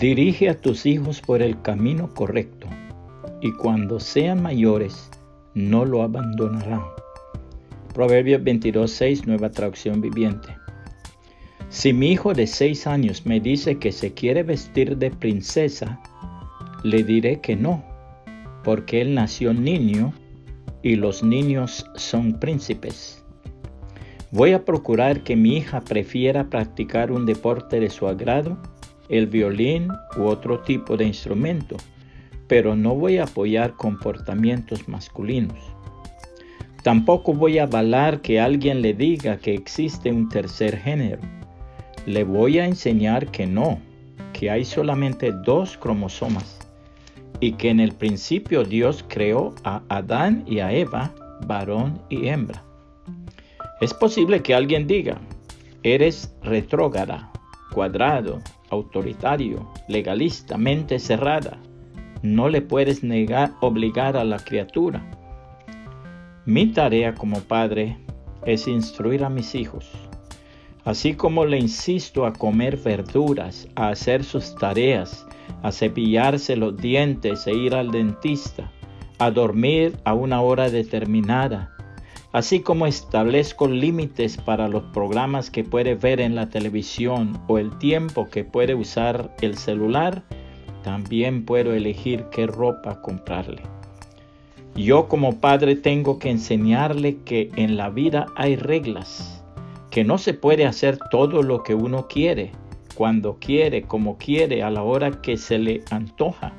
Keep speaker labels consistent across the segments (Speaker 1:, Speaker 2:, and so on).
Speaker 1: Dirige a tus hijos por el camino correcto, y cuando sean mayores, no lo abandonarán. Proverbios 22.6, nueva traducción viviente. Si mi hijo de seis años me dice que se quiere vestir de princesa, le diré que no, porque él nació niño y los niños son príncipes. Voy a procurar que mi hija prefiera practicar un deporte de su agrado el violín u otro tipo de instrumento, pero no voy a apoyar comportamientos masculinos. Tampoco voy a avalar que alguien le diga que existe un tercer género. Le voy a enseñar que no, que hay solamente dos cromosomas y que en el principio Dios creó a Adán y a Eva, varón y hembra. Es posible que alguien diga, eres retrógrada, cuadrado, autoritario, legalista, mente cerrada. No le puedes negar, obligar a la criatura. Mi tarea como padre es instruir a mis hijos. Así como le insisto a comer verduras, a hacer sus tareas, a cepillarse los dientes e ir al dentista, a dormir a una hora determinada, así como establezco límites para los programas que puede ver en la televisión o el tiempo que puede usar el celular, también puedo elegir qué ropa comprarle. Yo como padre tengo que enseñarle que en la vida hay reglas, que no se puede hacer todo lo que uno quiere, cuando quiere, como quiere, a la hora que se le antoja.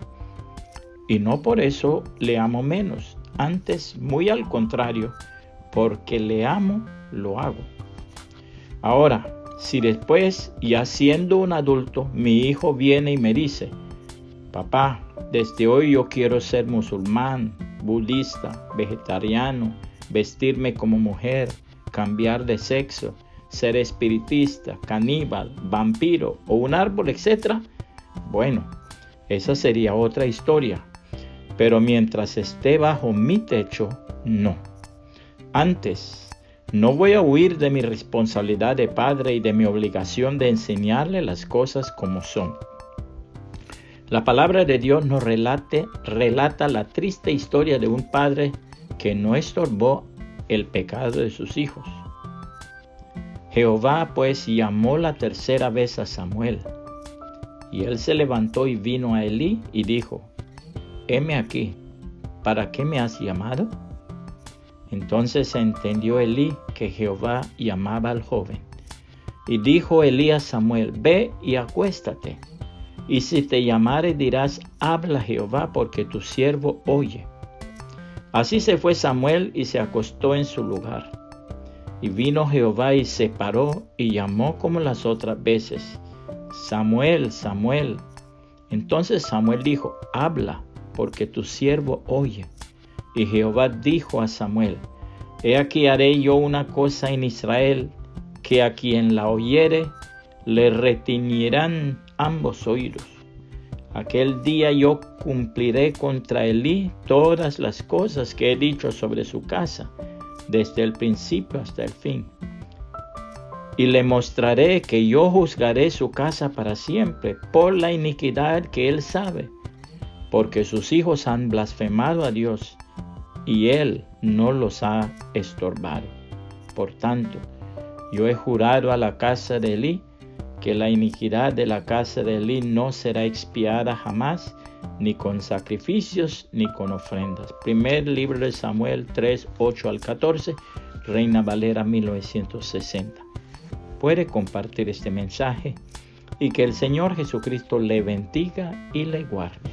Speaker 1: Y no por eso le amo menos, antes muy al contrario, porque le amo, lo hago. Ahora, si después, ya siendo un adulto, mi hijo viene y me dice, papá, desde hoy yo quiero ser musulmán, budista, vegetariano, vestirme como mujer, cambiar de sexo, ser espiritista, caníbal, vampiro o un árbol, etc. Bueno, esa sería otra historia. Pero mientras esté bajo mi techo, no. Antes, no voy a huir de mi responsabilidad de padre y de mi obligación de enseñarle las cosas como son. La palabra de Dios nos relate, relata la triste historia de un padre que no estorbó el pecado de sus hijos. Jehová pues llamó la tercera vez a Samuel, y él se levantó y vino a Elí y dijo, heme aquí, ¿para qué me has llamado? Entonces entendió Elí que Jehová llamaba al joven. Y dijo Elí a Samuel, ve y acuéstate. Y si te llamare dirás, habla Jehová, porque tu siervo oye. Así se fue Samuel y se acostó en su lugar. Y vino Jehová y se paró y llamó como las otras veces, Samuel, Samuel. Entonces Samuel dijo, habla, porque tu siervo oye. Y Jehová dijo a Samuel, He aquí haré yo una cosa en Israel, que a quien la oyere le retiñirán ambos oídos. Aquel día yo cumpliré contra Elí todas las cosas que he dicho sobre su casa, desde el principio hasta el fin. Y le mostraré que yo juzgaré su casa para siempre por la iniquidad que él sabe, porque sus hijos han blasfemado a Dios y Él no los ha estorbado. Por tanto, yo he jurado a la casa de Elí que la iniquidad de la casa de Elí no será expiada jamás, ni con sacrificios ni con ofrendas. Primer libro de Samuel 3, 8 al 14, Reina Valera 1960. Puede compartir este mensaje y que el Señor Jesucristo le bendiga y le guarde.